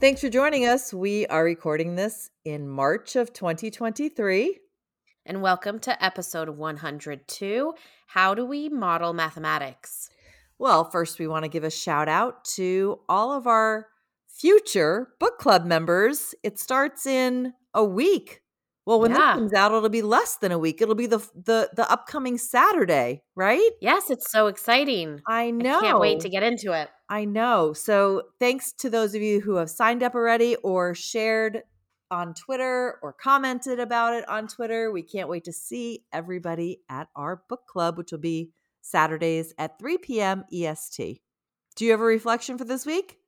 Thanks for joining us. We are recording this in March of 2023. And welcome to episode 102 How Do We Model Mathematics? Well, first, we want to give a shout out to all of our future book club members. It starts in a week. Well, when Yeah. this comes out, it'll be less than a week. It'll be the the the upcoming Saturday, right? Yes, it's so exciting. I know. I can't wait to get into it. I know. So, thanks to those of you who have signed up already or shared on Twitter or commented about it on Twitter. We can't wait to see everybody at our book club, which will be Saturdays at 3 p.m. EST. Do you have a reflection for this week?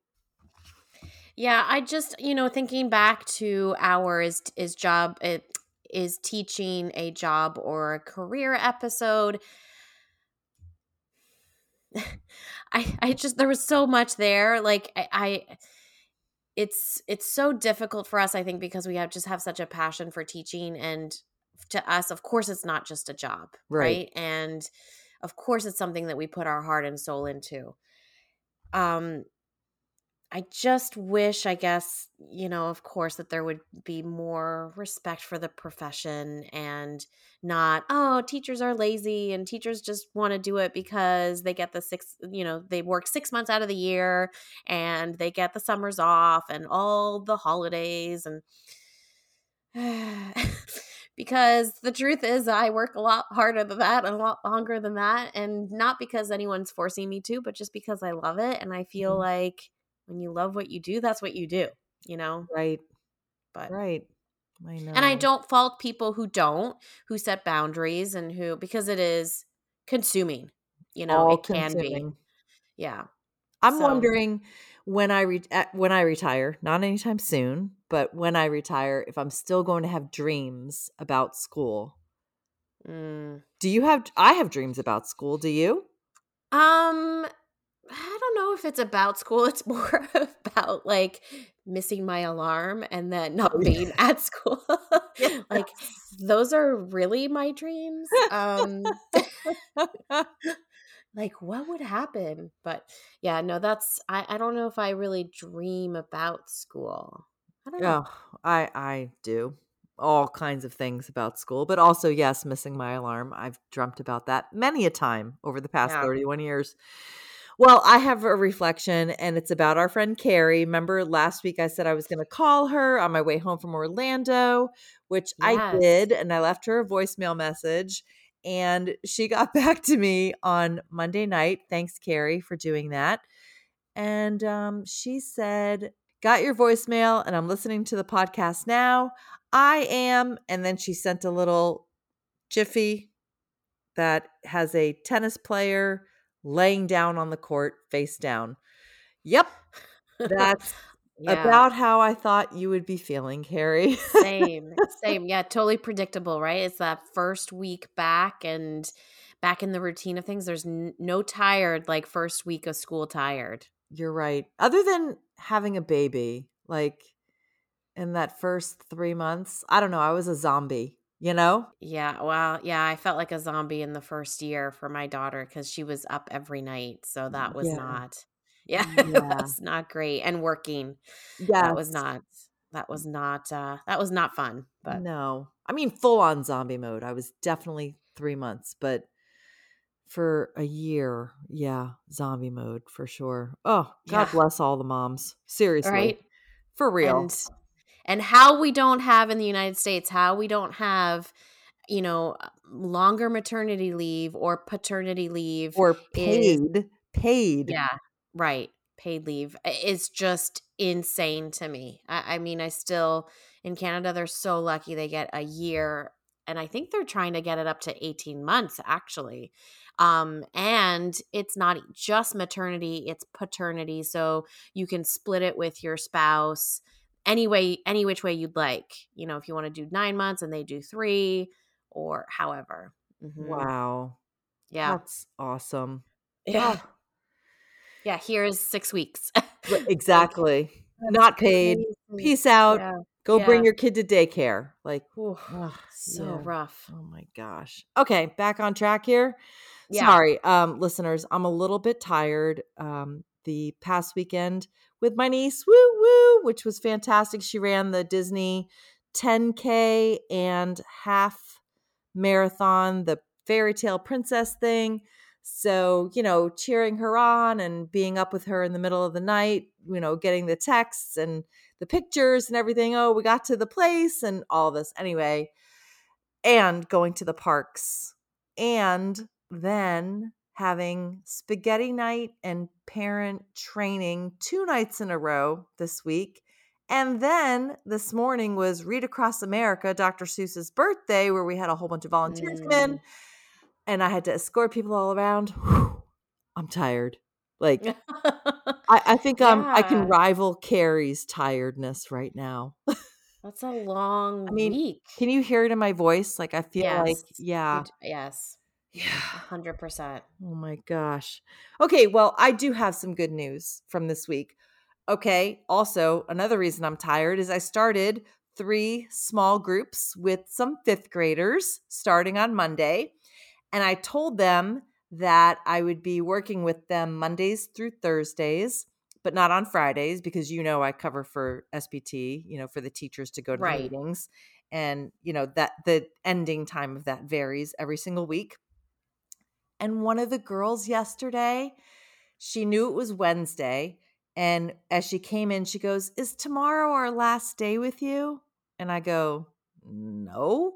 Yeah, I just, you know, thinking back to our is is job it is teaching a job or a career episode. I I just there was so much there. Like I, I it's it's so difficult for us, I think, because we have just have such a passion for teaching and to us, of course, it's not just a job, Right. right? And of course it's something that we put our heart and soul into. Um I just wish, I guess, you know, of course, that there would be more respect for the profession and not, oh, teachers are lazy and teachers just want to do it because they get the six, you know, they work six months out of the year and they get the summers off and all the holidays. And because the truth is, I work a lot harder than that and a lot longer than that. And not because anyone's forcing me to, but just because I love it. And I feel Mhm. like, when you love what you do, that's what you do, you know? Right. But Right. I know. and I don't fault people who don't, who set boundaries and who because it is consuming, you know, All it can be. Yeah. I'm So- wondering when I re- when I retire, not anytime soon, but when I retire, if I'm still going to have dreams about school. Mm. Do you have? I have dreams about school. Do you? Um I don't know if it's about school. It's more about like missing my alarm and then not Oh, being at school. like those are really my dreams. Um like what would happen but yeah no that's i i don't know if i really dream about school i don't know Oh, I I do all kinds of things about school, but also yes, missing my alarm. I've dreamt about that many a time over the past Yeah. 31 years. Well, I have a reflection and it's about our friend Carrie. Remember last week I said I was going to call her on my way home from Orlando, which I did, and I left her a voicemail message and she got back to me on Monday night. Thanks Carrie for doing that. And um, she said, Got your voicemail, and I'm listening to the podcast now. I am. And then she sent a little jiffy that has a tennis player laying down on the court face down. Yep. That's yeah about how I thought you would be feeling, Carrie. same same yeah totally predictable right it's that first week back and back in the routine of things there's n- no tired like first week of school tired You're right. Other than having a baby, like in that first three months, I don't know. I was a zombie, you know? yeah well yeah i felt like a zombie in the first year for my daughter because she was up every night so that was Yeah. not yeah, Yeah. was not great and working Yeah. that was not that was not uh that was not fun but no. I mean, full on zombie mode. I was definitely three months, but for a year, yeah, zombie mode for sure. Oh, God Yeah. bless all the moms. Seriously. right For real. and and how we don't have in the united states how we don't have you know longer maternity leave or paternity leave or is- paid. paid. yeah right paid leave is just insane to me I, I mean i still in canada they're so lucky they get a year and i think they're trying to get it up to 18 months actually um and it's not just maternity it's paternity so you can split it with your spouse any way, any which way you'd like. You know, if you want to do nine months and they do three, or however. Mhm. Wow. Yeah, That's awesome. yeah, Oh, yeah. Here's six weeks. exactly. Not paid. Peace out. Yeah. Go bring your kid to daycare. Like, ugh, so yeah. rough. Oh my gosh. Okay, back on track here. Yeah. Sorry, um, listeners, I'm a little bit tired. Um, the past weekend with my niece, woo woo, which was fantastic. She ran the Disney 10K and half marathon, the fairy tale princess thing. So, you know, cheering her on and being up with her in the middle of the night, you know, getting the texts and the pictures and everything. Oh, we got to the place and all this. Anyway, and going to the parks. And then having spaghetti night and parent training two nights in a row this week. And then this morning was Read Across America, Dr. Seuss's birthday, where we had a whole bunch of volunteers come in. Mm. And I had to escort people all around. Whew, I'm tired. Like, I, I think um, I can rival Carrie's tiredness right now. That's a long mean, week. Can you hear it in my voice? Like, I feel like, yeah. Yes. Yeah. hundred percent. Oh my gosh. Okay, well, I do have some good news from this week. Okay, also, another reason I'm tired is I started three small groups with some fifth graders starting on Monday. And I told them that I would be working with them Mondays through Thursdays, but not on Fridays because you know I cover for SPT, you know, for the teachers to go to Right. the meetings. And, you know, that the ending time of that varies every single week. And one of the girls yesterday, she knew it was Wednesday. And as she came in, she goes, Is tomorrow our last day with you? And I go, No.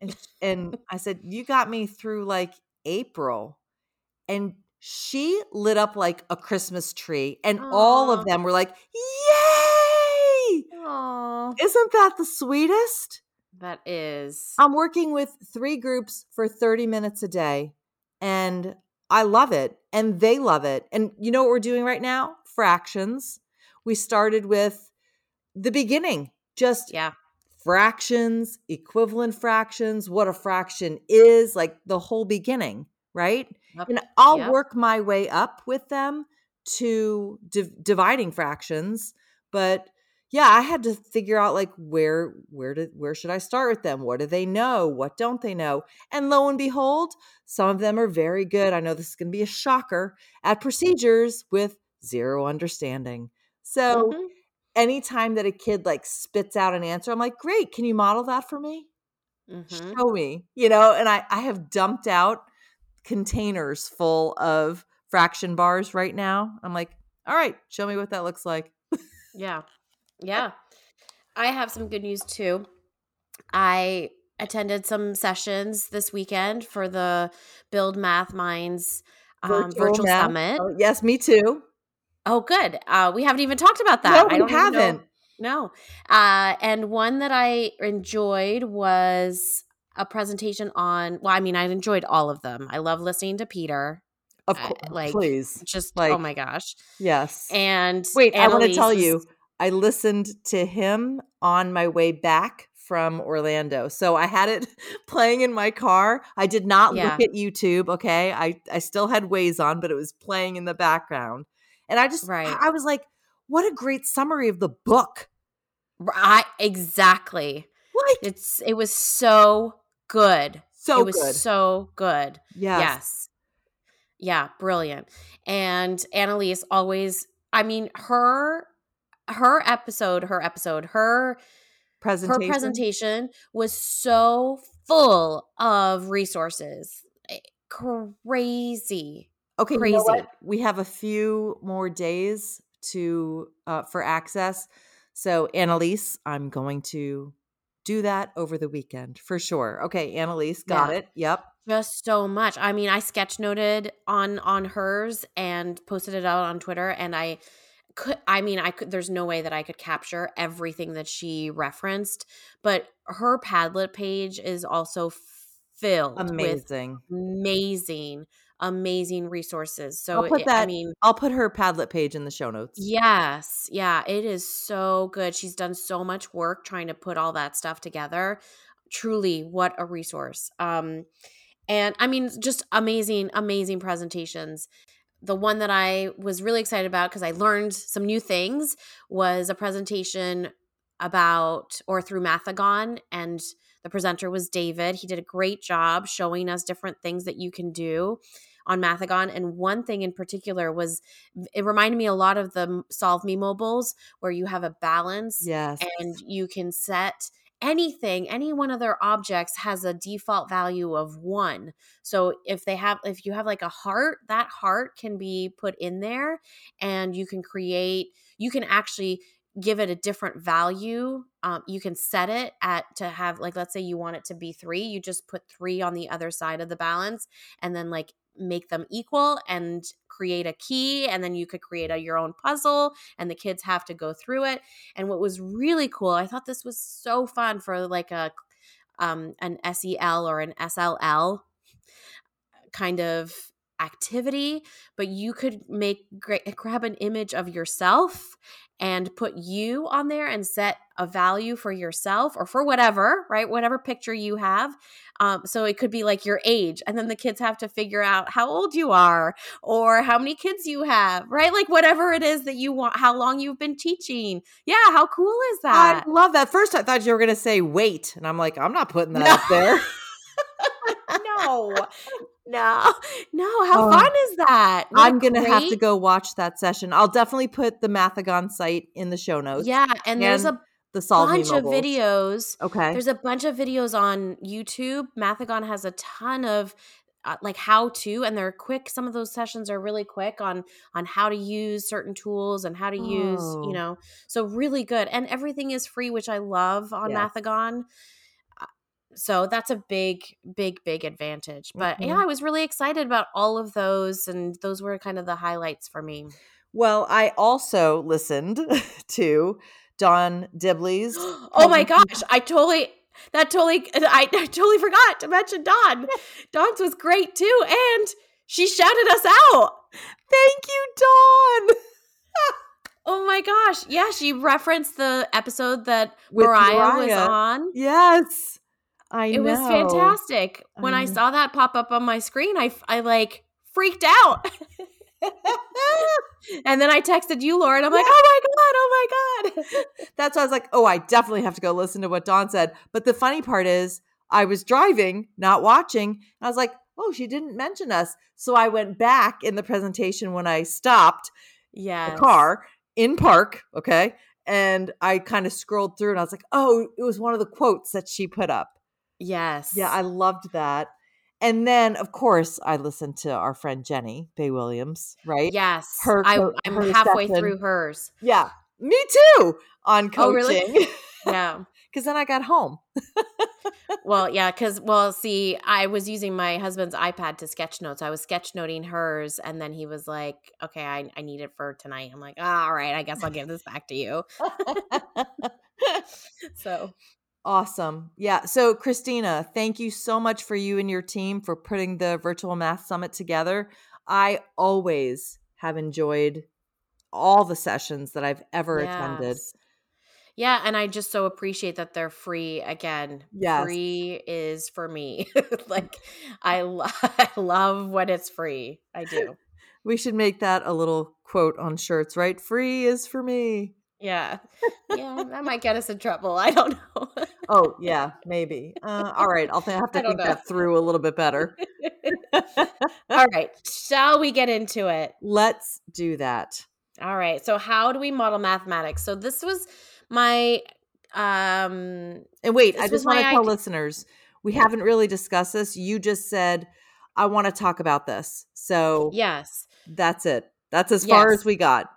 And, and I said, You got me through like April. And she lit up like a Christmas tree. And all of them were like, Yay! Oh, Isn't that the sweetest? that is. I'm working with three groups for 30 minutes a day, and I love it, and they love it. And you know what we're doing right now? Fractions. We started with the beginning, just yeah. fractions, equivalent fractions, what a fraction is, like the whole beginning, right? Yep. And I'll Yep. work my way up with them to div- dividing fractions, but yeah, I had to figure out like where where did where should I start with them? What do they know? What don't they know? And lo and behold, some of them are very good. I know this is going to be a shocker at procedures with zero understanding. So Mhm. anytime that a kid like spits out an answer, I'm like, great, can you model that for me? Mhm. Show me, you know, and I, I have dumped out containers full of fraction bars right now. I'm like, all right, show me what that looks like. Yeah. Yeah. I have some good news too. I attended some sessions this weekend for the Build Math Minds um, virtual, math. summit. Oh, yes, me too. Oh, good. Uh, we haven't even talked about that. No, I we don't haven't. No. Uh, and one that I enjoyed was a presentation on, well, I mean, I enjoyed all of them. I love listening to Peter. Of Uh, like, please. Just, Like- oh my gosh. Yes. And Wait, I want to tell you, I listened to him on my way back from Orlando. So I had it playing in my car. I did not Yeah. look at YouTube, okay? I I still had Waze on, but it was playing in the background. And I just Right. I was like, what a great summary of the book. I, exactly. Like It's, it was so good. so it was good. so good. yes. Yes. Yeah, brilliant. And Annalise always I mean her her episode, her episode, her Presentation. her presentation was so full of resources. Eh, Crazy. Okay, you know? Crazy. We have a few more days to uh, for access. So, Annalise, I'm going to do that over the weekend for sure. Okay, Annalise, got Yeah. it. Yep. Just so much. I mean, I sketch noted on on hers and posted it out on Twitter and I could I mean, I could there's no way that I could capture everything that she referenced, but her Padlet page is also filled with Amazing. amazing amazing resources. So I'll put that. I mean, I'll put her Padlet page in the show notes. Yes. Yeah, it is so good. She's done so much work trying to put all that stuff together. Truly, what a resource. Um and I mean just amazing amazing presentations. The one that I was really excited about because I learned some new things was a presentation about or through Mathigon and the presenter was David. He did a great job showing us different things that you can do on Mathigon. And one thing in particular was it reminded me a lot of the Solve Me mobiles where you have a balance Yes. and you can set anything any one of their objects has a default value of one. So if they have if you have like a heart that heart can be put in there and you can create you can actually give it a different value. Um, you can set it at to have like let's say you want it to be three you just put three on the other side of the balance and then like make them equal and create a key and then you could create a, your own puzzle and the kids have to go through it. And what was really cool i thought this was so fun for like a um, an sel or an sll kind of activity but you could make great grab an image of yourself and put you on there and set a value for yourself or for whatever right whatever picture you have um, so it could be like your age and then the kids have to figure out how old you are or how many kids you have right? Like whatever it is that you want how long you've been teaching. Yeah how cool is that? I love that. First, I thought you were going to say wait, and I'm like, I'm not putting that up there. no no no how Oh. fun is that What I'm gonna have to go watch that session. I'll definitely put the Mathigon site in the show notes. yeah and there's a the Solve bunch of videos Okay. There's a bunch of videos on YouTube. Mathigon has a ton of uh, like how to and they're quick some of those sessions are really quick on on how to use certain tools and how to use Oh. you know so really good and everything is free which i love on Yes. mathigon so that's a big big big advantage but yeah Mhm. i was really excited about all of those and those were kind of the highlights for me Well, I also listened to Don Dibley's. oh my gosh, I totally that totally I, I totally forgot to mention don don's was great too, and she shouted us out. Thank you, don Oh my gosh. Yeah, she referenced the episode that With Mariah was on. Yes, I It know. was fantastic. When I I, saw that pop up on my screen, I, I like freaked out. and then I texted you, Laura, and I'm like, Yeah. oh my God, oh my God. That's why I was like, oh, I definitely have to go listen to what Dawn said. But the funny part is, I was driving, not watching. And I was like, oh, she didn't mention us. So I went back in the presentation when I stopped yeah. the car in park. Okay. And I kind of scrolled through and I was like, oh, it was one of the quotes that she put up. Yes. Yeah, I loved that. And then, of course, I listened to our friend Jenny Bay Williams, right? Yes. Her I, co- I'm her halfway session. through hers. Yeah, me too on Oh, really? coaching. Yeah. Because then I got home. Well, yeah, because well, see, I was using my husband's iPad to sketch notes. I was sketch noting hers, and then he was like, "Okay, I, I need it for tonight." I'm like, "Ah, "All right, I guess I'll give this back to you." So awesome. Yeah. So, Christina, thank you so much for you and your team for putting the virtual math summit together. I always have enjoyed all the sessions that I've ever attended. Yeah, and I just so appreciate that they're free again. Yes. Free is for me. like I, lo- I love when it's free. I do. We should make that a little quote on shirts, right? Free is for me. Yeah. Yeah, that might get us in trouble. I don't know. Oh, yeah, maybe. Uh, all right. I'll th- have to think know. that through a little bit better. All right. Shall we get into it? Let's do that. All right. So how do we model mathematics? So this was my um And wait, I just want to tell idea- listeners we haven't really discussed this. You just said, I want to talk about this. So yes. that's it. That's as far as we got.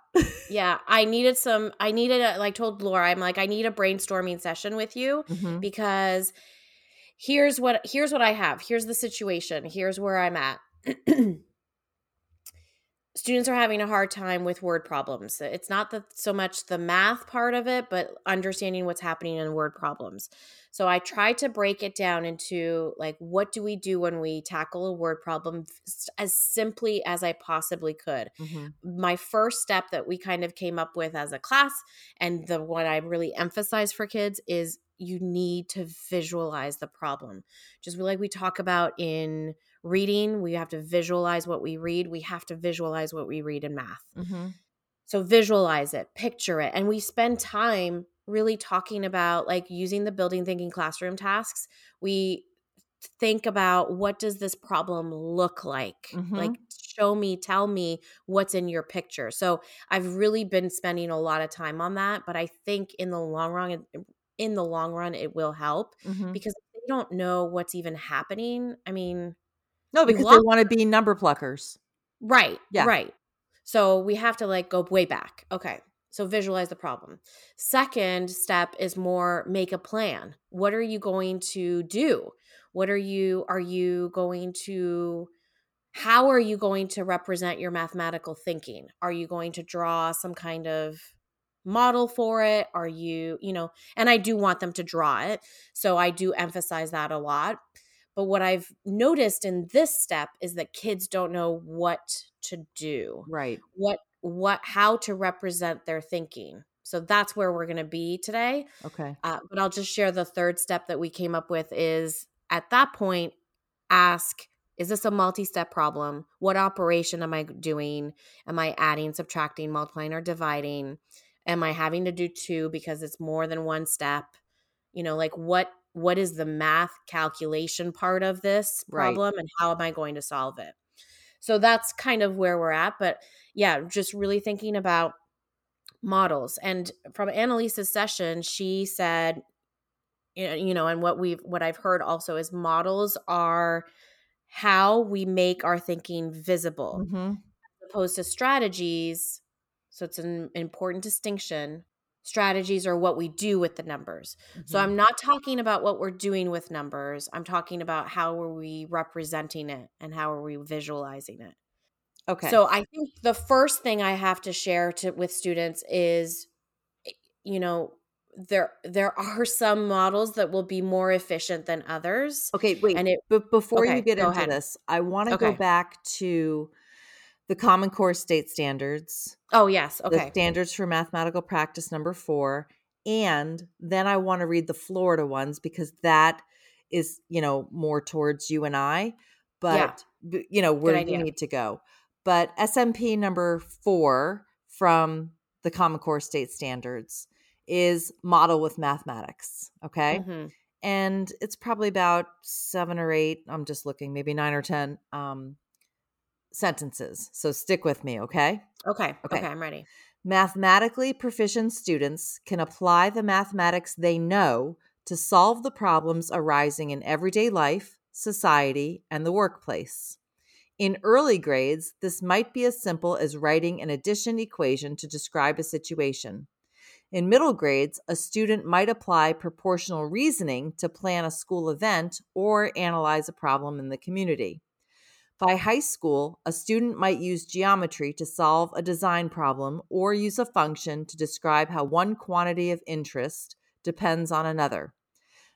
Yeah, I needed some I needed a like told Laura I'm like I need a brainstorming session with you Mhm. because here's what here's what I have. Here's the situation. Here's where I'm at. students are having a hard time with word problems. It's not the, so much the math part of it, but understanding what's happening in word problems. So I try to break it down into like, what do we do when we tackle a word problem as simply as I possibly could. Mm-hmm. My first step that we kind of came up with as a class, and the one I really emphasize for kids is you need to visualize the problem. Just like we talk about in reading, we have to visualize what we read. We have to visualize what we read in math. Mm-hmm. So visualize it, picture it. And we spend time really talking about like using the building thinking classroom tasks. We think about what does this problem look like mm-hmm. like show me tell me what's in your picture so i've really been spending a lot of time on that but i think in the long run in the long run it will help mm-hmm. because they don't know what's even happening i mean no, because they want to be number pluckers. Right. Yeah. Right. So we have to like go way back. Okay. So visualize the problem. Second step is more make a plan. What are you going to do? What are you are you going to how are you going to represent your mathematical thinking? Are you going to draw some kind of model for it? Are you, you know, and I do want them to draw it. So I do emphasize that a lot. But what I've noticed in this step is that kids don't know what to do. Right. What what how to represent their thinking. So that's where we're going to be today. Okay. Uh, but I'll just share the third step that we came up with is at that point ask is this a multi-step problem? What operation am I doing? Am I adding, subtracting, multiplying or dividing? Am I having to do two because it's more than one step? You know, like what what is the math calculation part of this problem right. and how am I going to solve it? So that's kind of where we're at. But yeah, just really thinking about models. And from Annalisa's session, she said, you know, and what we've what I've heard also is models are how we make our thinking visible, mm-hmm. as opposed to strategies. So it's an important distinction strategies are what we do with the numbers. Mm-hmm. So I'm not talking about what we're doing with numbers. I'm talking about how are we representing it and how are we visualizing it. Okay. So I think the first thing I have to share to with students is eh, you know there there are some models that will be more efficient than others. Okay, wait. And it, but before okay, you get into ahead. this, I want to okay. go back to the Common Core state standards. Oh, yes. Okay. The standards for mathematical practice number four. And then I want to read the Florida ones because that is, you know, more towards you and I. But, yeah. you know, where you need to go. But SMP number four from the Common Core state standards is model with mathematics. Okay. Mm-hmm. And it's probably about seven or eight. I'm just looking, maybe nine or 10 um, sentences. So stick with me, okay? Okay. Okay, okay I'm ready. Mathematically proficient students can apply the mathematics they know to solve the problems arising in everyday life, society, and the workplace. In early grades, this might be as simple as writing an addition equation to describe a situation. In middle grades, a student might apply proportional reasoning to plan a school event or analyze a problem in the community. By high school, a student might use geometry to solve a design problem or use a function to describe how one quantity of interest depends on another.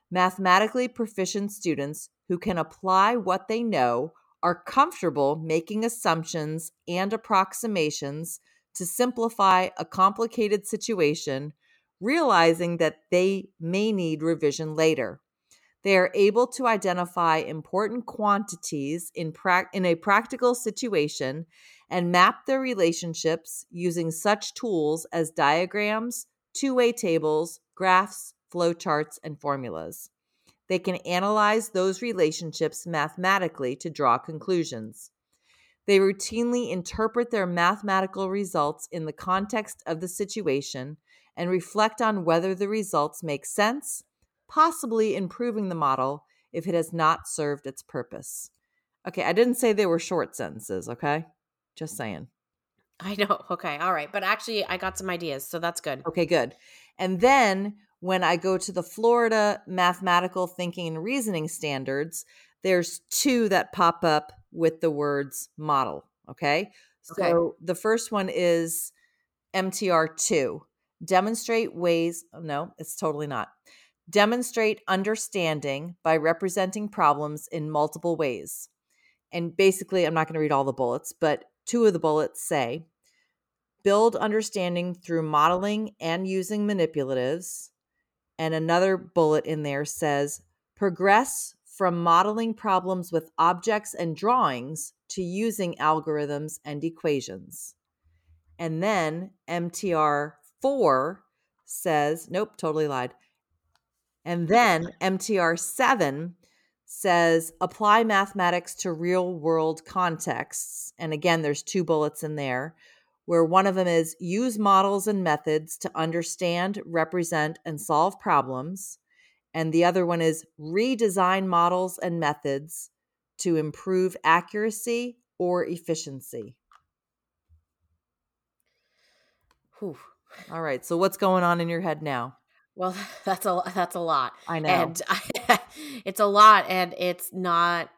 Mathematically proficient students who can apply what they know are comfortable making assumptions and approximations to simplify a complicated situation, realizing that they may need revision later. They are able to identify important quantities in, pra- in a practical situation and map their relationships using such tools as diagrams, two way tables, graphs, flowcharts, and formulas. They can analyze those relationships mathematically to draw conclusions. They routinely interpret their mathematical results in the context of the situation and reflect on whether the results make sense possibly improving the model if it has not served its purpose. Okay, I didn't say they were short sentences, okay? Just saying. I know. Okay. All right. But actually, I got some ideas. So that's good. Okay, good. And then when I go to the Florida mathematical thinking and reasoning standards, there's two that pop up with the words model. Okay. So Okay. the first one is MTR2. Demonstrate ways, no, it's totally not. Demonstrate understanding by representing problems in multiple ways. And basically, I'm not going to read all the bullets, but two of the bullets say build understanding through modeling and using manipulatives. And another bullet in there says progress from modeling problems with objects and drawings to using algorithms and equations. And then MTR 4 says, nope, totally lied. And then MTR 7 says apply mathematics to real world contexts. And again, there's two bullets in there where one of them is use models and methods to understand, represent, and solve problems. And the other one is redesign models and methods to improve accuracy or efficiency. Whew. All right. So what's going on in your head now? Well, that's a that's a lot. I know. And I, it's a lot and it's not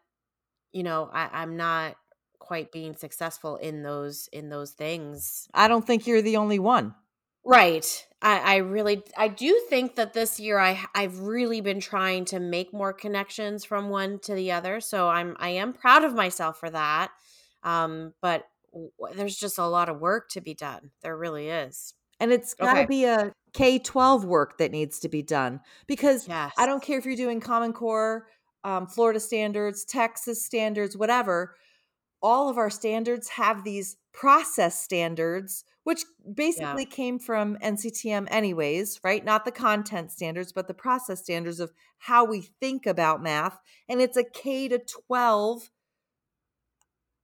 you know, I, I'm not quite being successful in those in those things. I don't think you're the only one. Right. I, I really I do think that this year I I've really been trying to make more connections from one to the other. So I'm I am proud of myself for that. Um, but w- there's just a lot of work to be done. There really is. And it's got to Okay. be a K 12 work that needs to be done because Yes. I don't care if you're doing Common Core, um, Florida standards, Texas standards, whatever. All of our standards have these process standards, which basically came from NCTM, anyways, right? Not the content standards, but the process standards of how we think about math. And it's a K to 12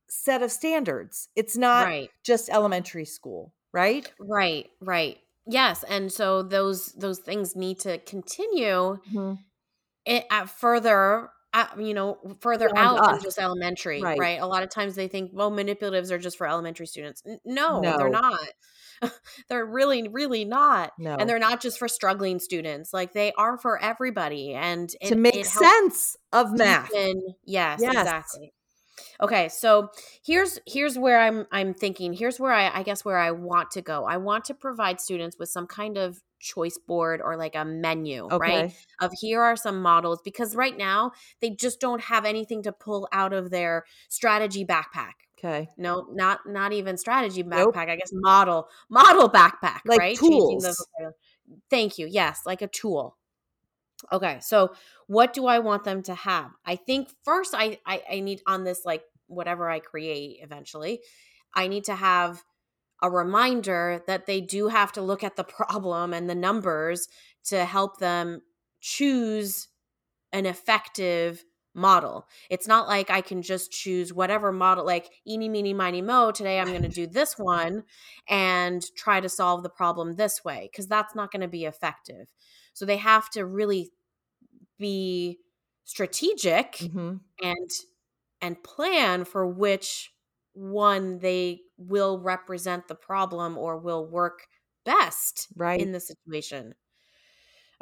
set of standards. It's not right. just elementary school, right? Right, right. Yes, and so those those things need to continue mm-hmm. it at further at, you know further Beyond out than just elementary Right. right. a lot of times they think well manipulatives are just for elementary students N- no, they're not they're really really not No. and they're not just for struggling students like they are for everybody and it, to make sense of math. deepen- yes, Yes. exactly okay so here's here's where i'm i'm thinking here's where i i guess where i want to go. I want to provide students with some kind of choice board or like a menu right? Of here are some models because right now they just don't have anything to pull out of their strategy backpack. Okay. no not not even strategy Nope. backpack i guess model model backpack Like right? Tools. thank you yes like a tool okay so what do i want them to have i think first i i, I need on this like whatever i create eventually i need to have a reminder that they do have to look at the problem and the numbers to help them choose an effective model. It's not like I can just choose whatever model, like eeny, meeny, miny, mo. Today I'm going to do this one and try to solve the problem this way, because that's not going to be effective. So they have to really be strategic hmm and and plan for which one they will represent the problem or will work best Right. in the situation.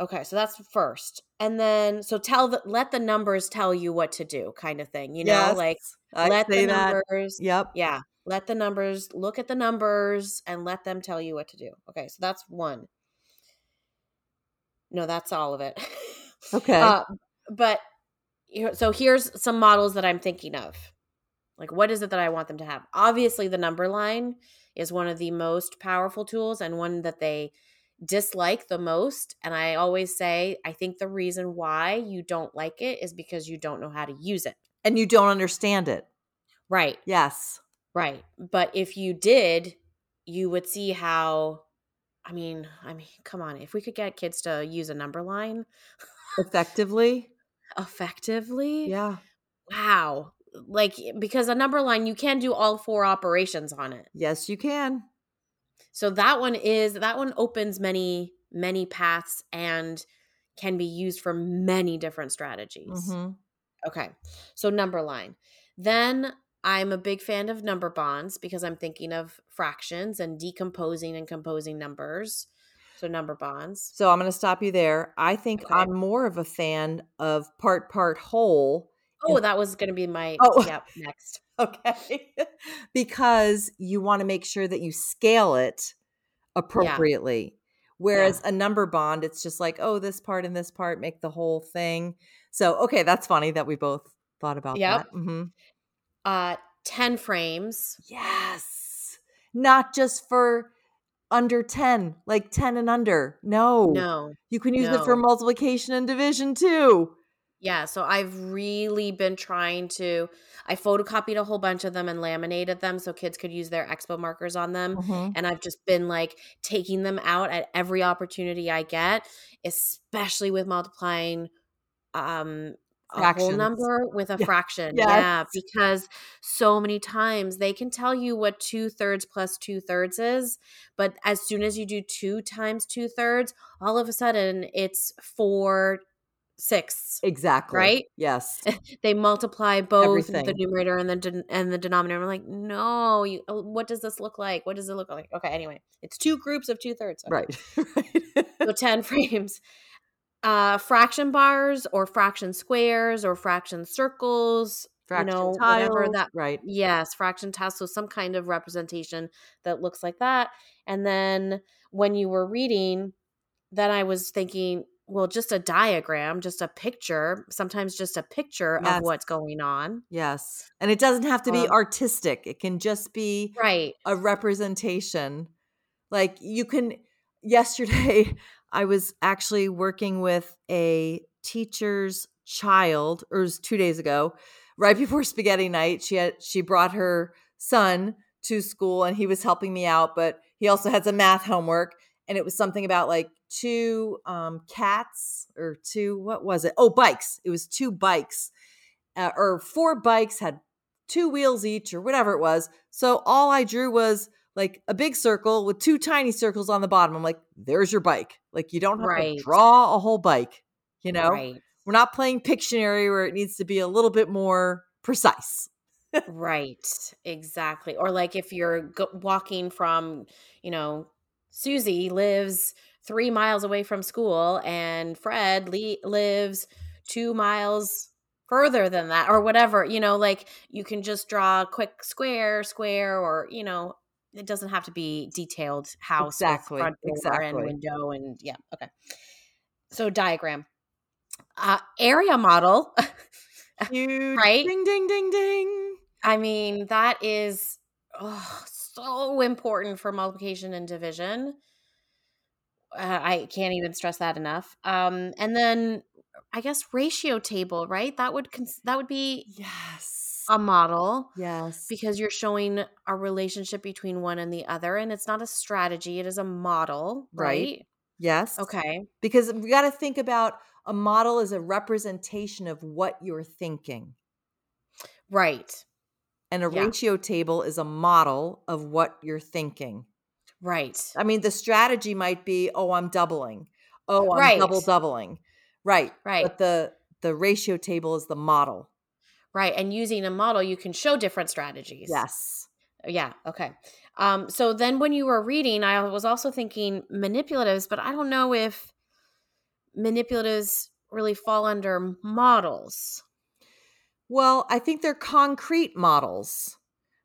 Okay, so that's first. And then so tell the let the numbers tell you what to do kind of thing, you know? Yes, Like I let the that. numbers Yep. yeah, let the numbers look at the numbers and let them tell you what to do. Okay, so that's one. No, that's all of it. Okay. Uh, but you know, so here's some models that I'm thinking of. Like, what is it that I want them to have? Obviously, the number line is one of the most powerful tools and one that they dislike the most. And I always say, I think the reason why you don't like it is because you don't know how to use it. and you don't understand it. Right, Yes. right. But if you did, you would see how. I mean, I mean, come on. If we could get kids to use a number line Effectively. effectively, Yeah. Wow. Like because a number line you can do all four operations on it. Yes, you can. So that one is that one opens many many paths and can be used for many different strategies. hmm Okay. So number line. Then I'm a big fan of number bonds because I'm thinking of fractions and decomposing and composing numbers. So number bonds. So I'm going to stop you there. I think Okay. I'm more of a fan of part part whole Oh, that was going to be my Oh. yep, next. Okay. because you want to make sure that you scale it appropriately. Whereas a number bond, it's just like, oh, this part and this part make the whole thing. So, okay, that's funny that we both thought about Yep. that. hmm Uh 10 frames. Yes. Not just for under 10, like 10 and under. No. No. You can use it for multiplication and division too. Yeah, so I've really been trying to I photocopied a whole bunch of them and laminated them so kids could use their expo markers on them. Mhm. And I've just been like taking them out at every opportunity I get, especially with multiplying um a whole number with a Yeah. fraction. Yeah, because so many times they can tell you what two thirds plus two thirds is, but as soon as you do two times two thirds, all of a sudden it's four sixths. Exactly. Right? Yes. They multiply both the numerator and the den- and the denominator. I'm like, no, you. oh, What does this look like? What does it look like? Okay, anyway, it's two groups of two thirds. Right. right. So ten frames. Uh, fraction bars or fraction squares or fraction circles. Fraction you know, whatever tiles, that. Right. Yes, fraction tiles. So some kind of representation that looks like that. And then when you were reading, then I was thinking, well, just a diagram, just a picture, sometimes just a picture Yes. of what's going on. Yes. And it doesn't have to be Um, artistic. It can just be Right. a representation. Like you can yesterday I was actually working with a teacher's child or it was 2 days ago right before spaghetti night she had she brought her son to school and he was helping me out but he also had some math homework and it was something about like two um cats or two what was it oh bikes it was two bikes uh, or four bikes had two wheels each or whatever it was. So all I drew was like a big circle with two tiny circles on the bottom. I'm like, there's your bike. Like you don't have Right. to draw a whole bike. You know, Right. we're not playing Pictionary where it needs to be a little bit more precise. Right. Exactly. Or like if you're go- walking from, you know, Susie lives three miles away from school and Fred le- lives two miles further than that or whatever, you know, like you can just draw a quick square, square, or, you know, it doesn't have to be detailed house Exactly, with front door and window and yeah. Okay. So diagram. Uh, area model. Huge. Right? Ding, ding, ding, ding. I mean, that is oh, so important for multiplication and division. Uh, I can't even stress that enough. Um, and then I guess ratio table, right? That would cons- that would be Yes. A model yes. because you're showing a relationship between one and the other, and it's not a strategy; it is a model, Right. right? yes. Okay. Because we got to think about a model as a representation of what you're thinking. Right. And a Yeah. ratio table is a model of what you're thinking. Right. I mean, the strategy might be, oh, I'm doubling. Oh, I'm double doubling. Right. Right. But the the ratio table is the model. Right. And using a model, you can show different strategies. Yes. Yeah. Okay. Um, so then when you were reading, I was also thinking manipulatives, but I don't know if manipulatives really fall under models. Well, I think they're concrete models.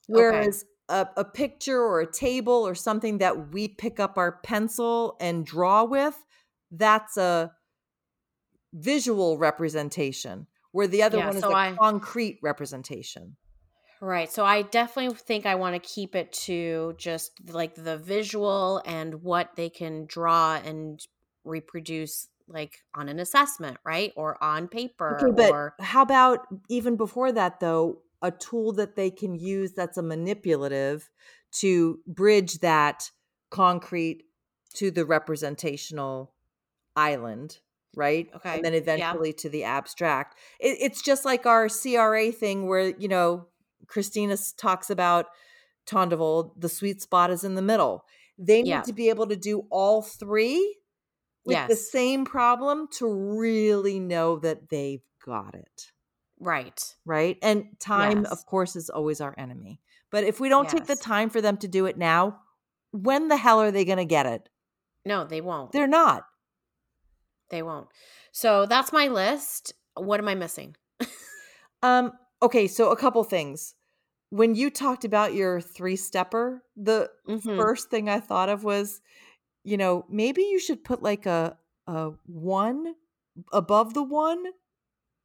Okay. Whereas a, a picture or a table or something that we pick up our pencil and draw with, that's a visual representation, where the other Yeah, one is so a I- concrete representation. Right. So I definitely think I want to keep it to just like the visual and what they can draw and reproduce like on an assessment, right? Or on paper Okay, but or how about even before that, though, a tool that they can use that's a manipulative to bridge that concrete to the representational island, right? Okay, And then yeah. eventually to the abstract. It, it's just like our CRA thing where, you know, Christina talks about Tondevold, the sweet spot is in the middle. They need Yeah. to be able to do all three with the same problem to really know that they've got it right. right? And time, Yes. of course, is always our enemy. But if we don't take the time for them to do it now, when the hell are they going to get it? No, they won't. They're not. They won't. So that's my list. What am I missing? Um, okay, so a couple things. When you talked about your three stepper, the Mhm. first thing I thought of was, you know, maybe you should put like a a one above the one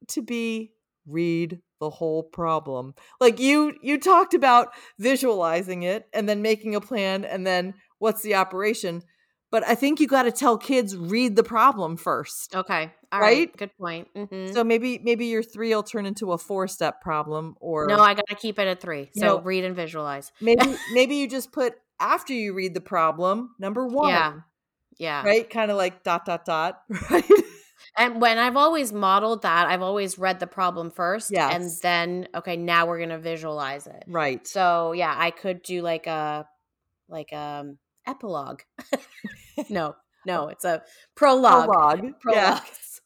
to be read the whole problem. Like you you talked about visualizing it and then making a plan and then what's the operation. But I think you got to tell kids read the problem first. Okay. All right. Right? Good point. Mhm. So maybe maybe your 3 will turn into a 4-step problem or no, I got to keep it at 3. So know- read and visualize. maybe maybe you just put after you read the problem, number 1. Yeah. Yeah. Right? Kind of like dot dot dot, right? And when I've always modeled that, I've always read the problem first and then okay, now we're going to visualize it. right. So, yeah, I could do like a like um epilogue. no. No, it's a prologue. Prologue. Prologue. Yes.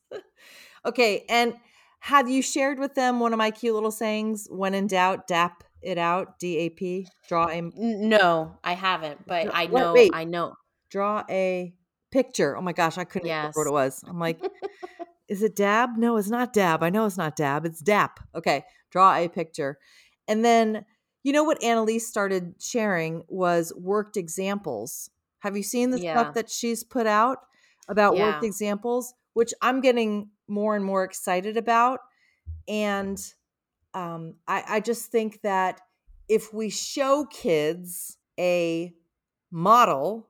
okay, and have you shared with them one of my cute little sayings? When in doubt, dap it out. D A P. Draw a No, I haven't, but No, I know wait. I know. draw a picture. Oh my gosh, I couldn't remember what it was. I'm like, is it dab? No, it's not dab. I know it's not dab. It's dap. Okay, draw a picture. And then you know what Annalise started sharing was worked examples. Have you seen the Yeah. stuff that she's put out about worked examples, which I'm getting more and more excited about. And um, I, I just think that if we show kids a model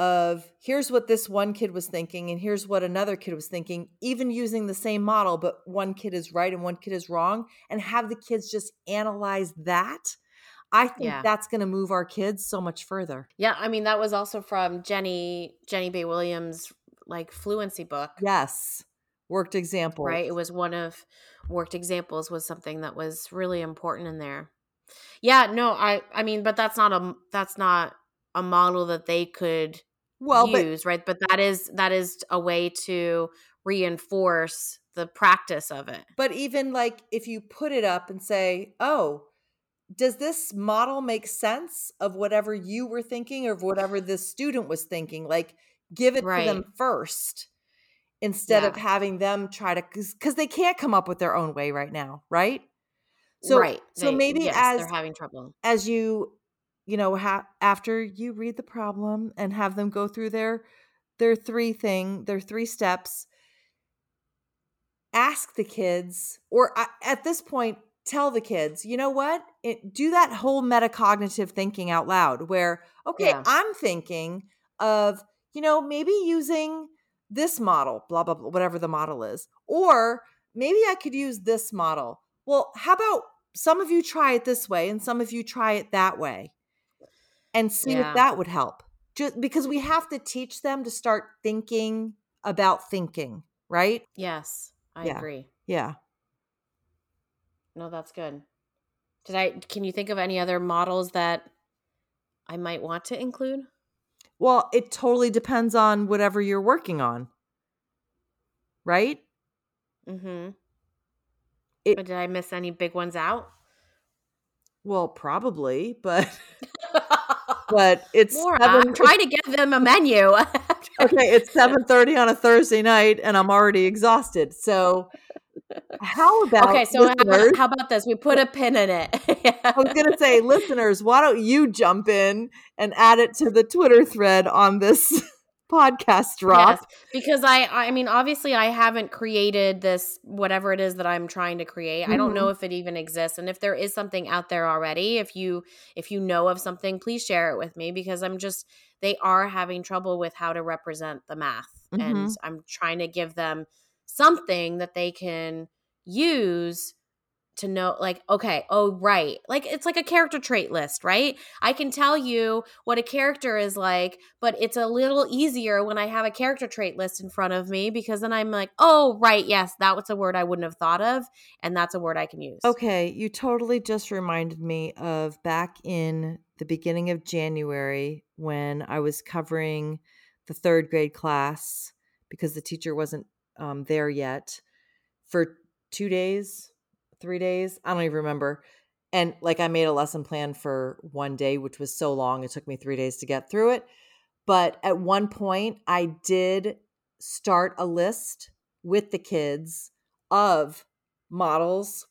of here's what this one kid was thinking and here's what another kid was thinking, even using the same model, but one kid is right and one kid is wrong, and have the kids just analyze that, I think Yeah. that's going to move our kids so much further. Yeah, I mean that was also from Jenny Jenny Bay Williams like fluency book. Yes. Worked examples. Right? It was one of worked examples was something that was really important in there. Yeah, no, I I mean but that's not a that's not a model that they could well, but right? But that is that is a way to reinforce the practice of it. But even like if you put it up and say, oh, does this model make sense of whatever you were thinking or of whatever this student was thinking? Like give it to them first instead of having them try to, because they can't come up with their own way right now, right? So, right. so They- maybe yes, as they're having trouble. as you you know ha- after you read the problem and have them go through their their three thing their three steps ask the kids or at this point tell the kids you know what? It, do that whole metacognitive thinking out loud where okay Yeah. i'm thinking of you know maybe using this model blah blah blah whatever the model is or maybe i could use this model. Well how about some of you try it this way and some of you try it that way and see Yeah. if that would help just because we have to teach them to start thinking about thinking right Yes, I Yeah. agree. yeah No, that's good. Did I can you think of any other models that I might want to include? well it totally depends on whatever you're working on right Mhm. It- But did I miss any big ones out? well probably but but it's More. seven, I'm trying to give them a menu. okay it's 7.30 on a thursday night and i'm already exhausted so how about okay, so listeners, how about this? We put a pin in it. I was going to say, listeners, why don't you jump in and add it to the Twitter thread on this podcast drop? Yes, because I I mean obviously I haven't created this whatever it is that I'm trying to create. I don't know Mm-hmm. if it even exists and if there is something out there already, if you if you know of something, please share it with me because I'm just they are having trouble with how to represent the math and Mhm. I'm trying to give them something that they can use to know like okay oh right like it's like a character trait list right? I can tell you what a character is like but it's a little easier when i have a character trait list in front of me because then i'm like oh right yes that was a word i wouldn't have thought of and that's a word i can use. Okay, you totally just reminded me of back in the beginning of January when I was covering the third grade class because the teacher wasn't um, there yet for two days, three days. I don't even remember. And like I made a lesson plan for one day, which was so long, it took me three days to get through it. But at one point, I did start a list with the kids of models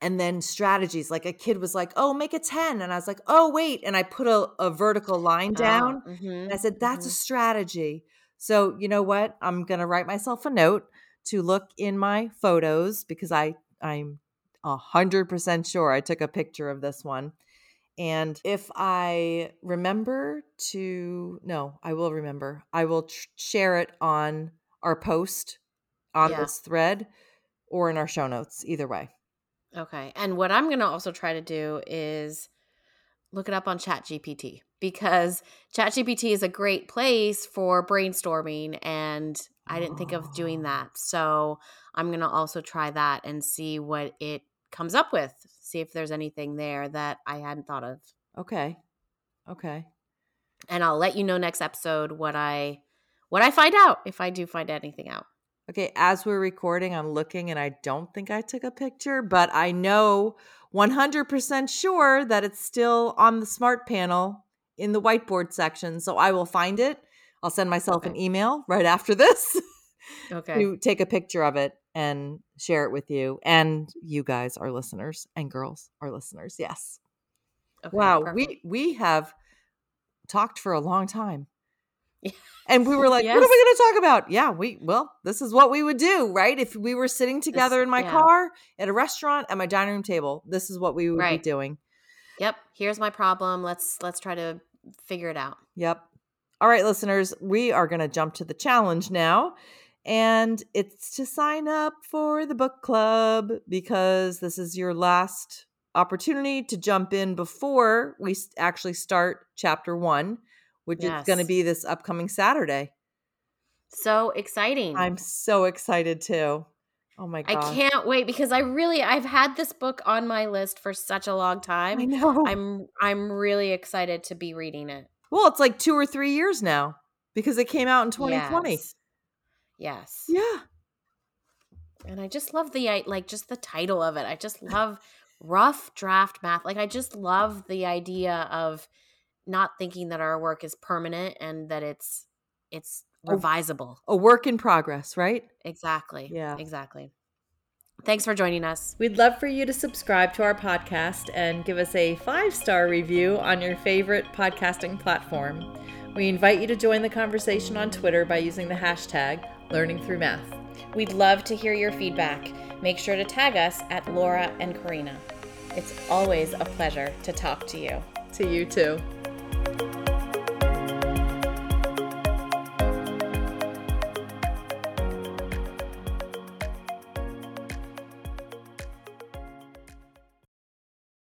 and then strategies. Like a kid was like, "Oh, make a 10." And I was like, "Oh, wait." And I put a, a vertical line down. Oh, And mhm, I said, "That's a mhm. strategy." So, you know what? I'm going to write myself a note to look in my photos because I I'm a 100% sure I took a picture of this one. And if I remember to, no, I will remember. I will tr- share it on our post on Yeah. this thread or in our show notes, either way. Okay. And what I'm going to also try to do is look it up on ChatGPT because ChatGPT is a great place for brainstorming and I didn't think of doing Oh. that. So I'm going to also try that and see what it comes up with. See if there's anything there that I hadn't thought of. Okay. Okay. And I'll let you know next episode what I what I find out if I do find anything out. Okay. As we're recording, I'm looking and I don't think I took a picture, but I know 100% sure that it's still on the smart panel in the whiteboard section. So I will find it. I'll send myself an email right after this. Okay. to take a picture of it and share it with you and you guys our listeners and girls our listeners yes okay wow perfect. we we have talked for a long time Yeah. and we were like what are we going to talk about yeah we well this is what we would do right if we were sitting together in my yeah. car at a restaurant at my dining room table this is what we would Right. be doing Yep. Here's my problem. Let's let's try to figure it out. Yep. All right, listeners, we are going to jump to the challenge now. And it's to sign up for the book club because this is your last opportunity to jump in before we actually start chapter one, which is going to be this upcoming Saturday. So exciting. I'm so excited too. Oh my god. I can't wait because I really I've had this book on my list for such a long time. I know. I'm I'm really excited to be reading it. Well, it's like two or three years now because it came out in 2020. Yes. Yes. Yeah. And I just love the i- like just the title of it. I just love rough draft math. Like I just love the idea of not thinking that our work is permanent and that it's it's revisable. A work in progress, right? Exactly. Yeah. Exactly. Thanks for joining us. We'd love for you to subscribe to our podcast and give us a five star review on your favorite podcasting platform. We invite you to join the conversation on Twitter by using the hashtag Learning Through Math. We'd love to hear your feedback. Make sure to tag us at Laura and Karina. It's always a pleasure to talk to you. To you too.